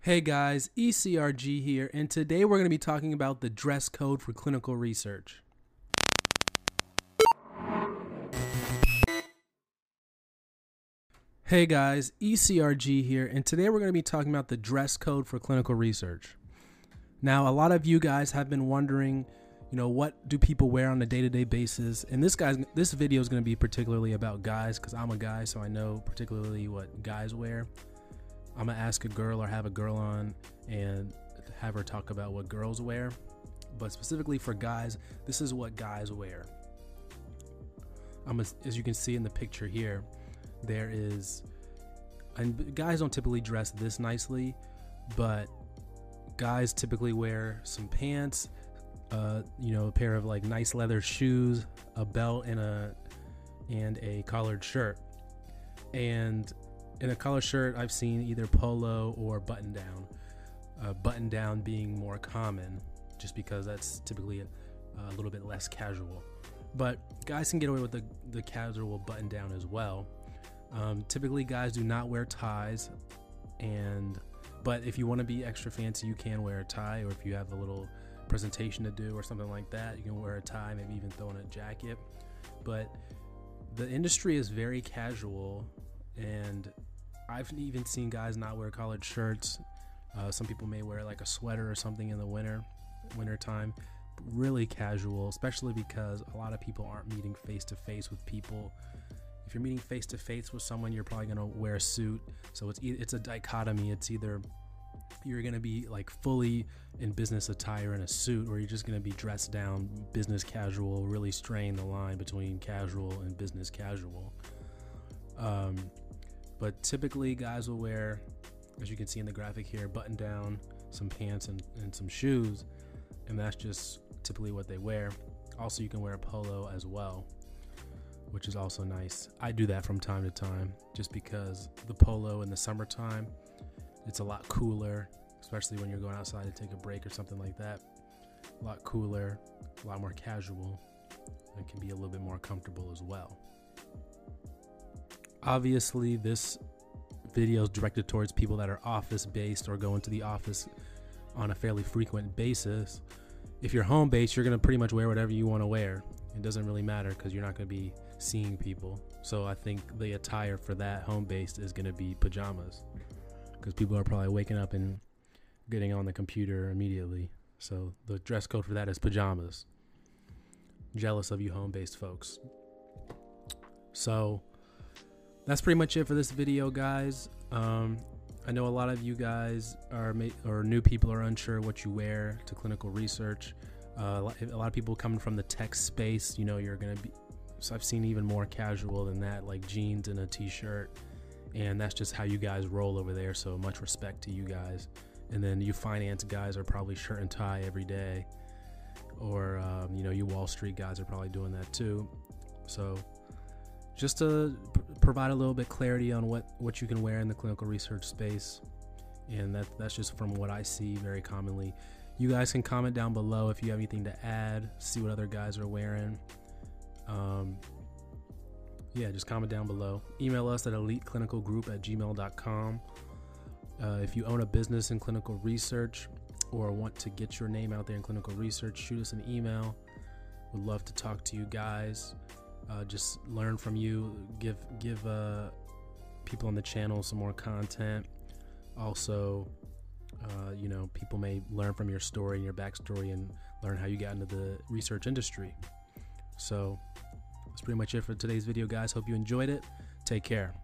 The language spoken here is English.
Hey guys, ECRG here, and today we're going to be talking about the dress code for clinical research. Hey guys, ECRG here, and today we're going to be talking about the dress code for clinical research. Now, a lot of you guys have been wondering, you know, what do people wear on a day-to-day basis? And this guys this video is going to be particularly about guys cuz I'm a guy, so I know particularly what guys wear. I'm to ask a girl or have a girl on and have her talk about what girls wear. But specifically for guys, this is what guys wear. I'm as you can see in the picture here, there is and guys don't typically dress this nicely, but guys typically wear some pants, uh, you know, a pair of like nice leather shoes, a belt, and a and a collared shirt. And in a collar shirt, I've seen either polo or button down. Uh, button down being more common, just because that's typically a, a, little bit less casual. But guys can get away with the, the casual button down as well. Um, typically, guys do not wear ties, and but if you want to be extra fancy, you can wear a tie, or if you have a little presentation to do or something like that, you can wear a tie, maybe even throw in a jacket. But the industry is very casual, and I've even seen guys not wear collared shirts. Uh, some people may wear like a sweater or something in the winter, winter time. Really casual, especially because a lot of people aren't meeting face to face with people if you're meeting face to face with someone, you're probably gonna wear a suit. So it's it's a dichotomy. It's either you're gonna be like fully in business attire in a suit, or you're just gonna be dressed down, business casual. Really straying the line between casual and business casual. Um, but typically, guys will wear, as you can see in the graphic here, button down, some pants, and, and some shoes, and that's just typically what they wear. Also, you can wear a polo as well which is also nice. I do that from time to time just because the polo in the summertime, it's a lot cooler, especially when you're going outside to take a break or something like that. A lot cooler, a lot more casual, and can be a little bit more comfortable as well. Obviously, this video is directed towards people that are office based or go into the office on a fairly frequent basis. If you're home based, you're going to pretty much wear whatever you want to wear. It doesn't really matter because you're not going to be seeing people. So I think the attire for that home based is going to be pajamas because people are probably waking up and getting on the computer immediately. So the dress code for that is pajamas. Jealous of you home based folks. So that's pretty much it for this video, guys. Um, I know a lot of you guys are ma- or new people are unsure what you wear to clinical research. Uh, a lot of people coming from the tech space, you know, you're to be so I've seen even more casual than that, like jeans and a t-shirt, and that's just how you guys roll over there. So much respect to you guys. And then you finance guys are probably shirt and tie every day, or um, you know you Wall Street guys are probably doing that too. So just to provide a little bit clarity on what what you can wear in the clinical research space, and that that's just from what I see very commonly. You guys can comment down below if you have anything to add, see what other guys are wearing. Um, yeah, just comment down below. Email us at eliteclinicalgroup at gmail.com. Uh, if you own a business in clinical research or want to get your name out there in clinical research, shoot us an email. Would love to talk to you guys. Uh, just learn from you. Give give uh, people on the channel some more content. Also, uh, you know, people may learn from your story and your backstory and learn how you got into the research industry. So that's pretty much it for today's video, guys. Hope you enjoyed it. Take care.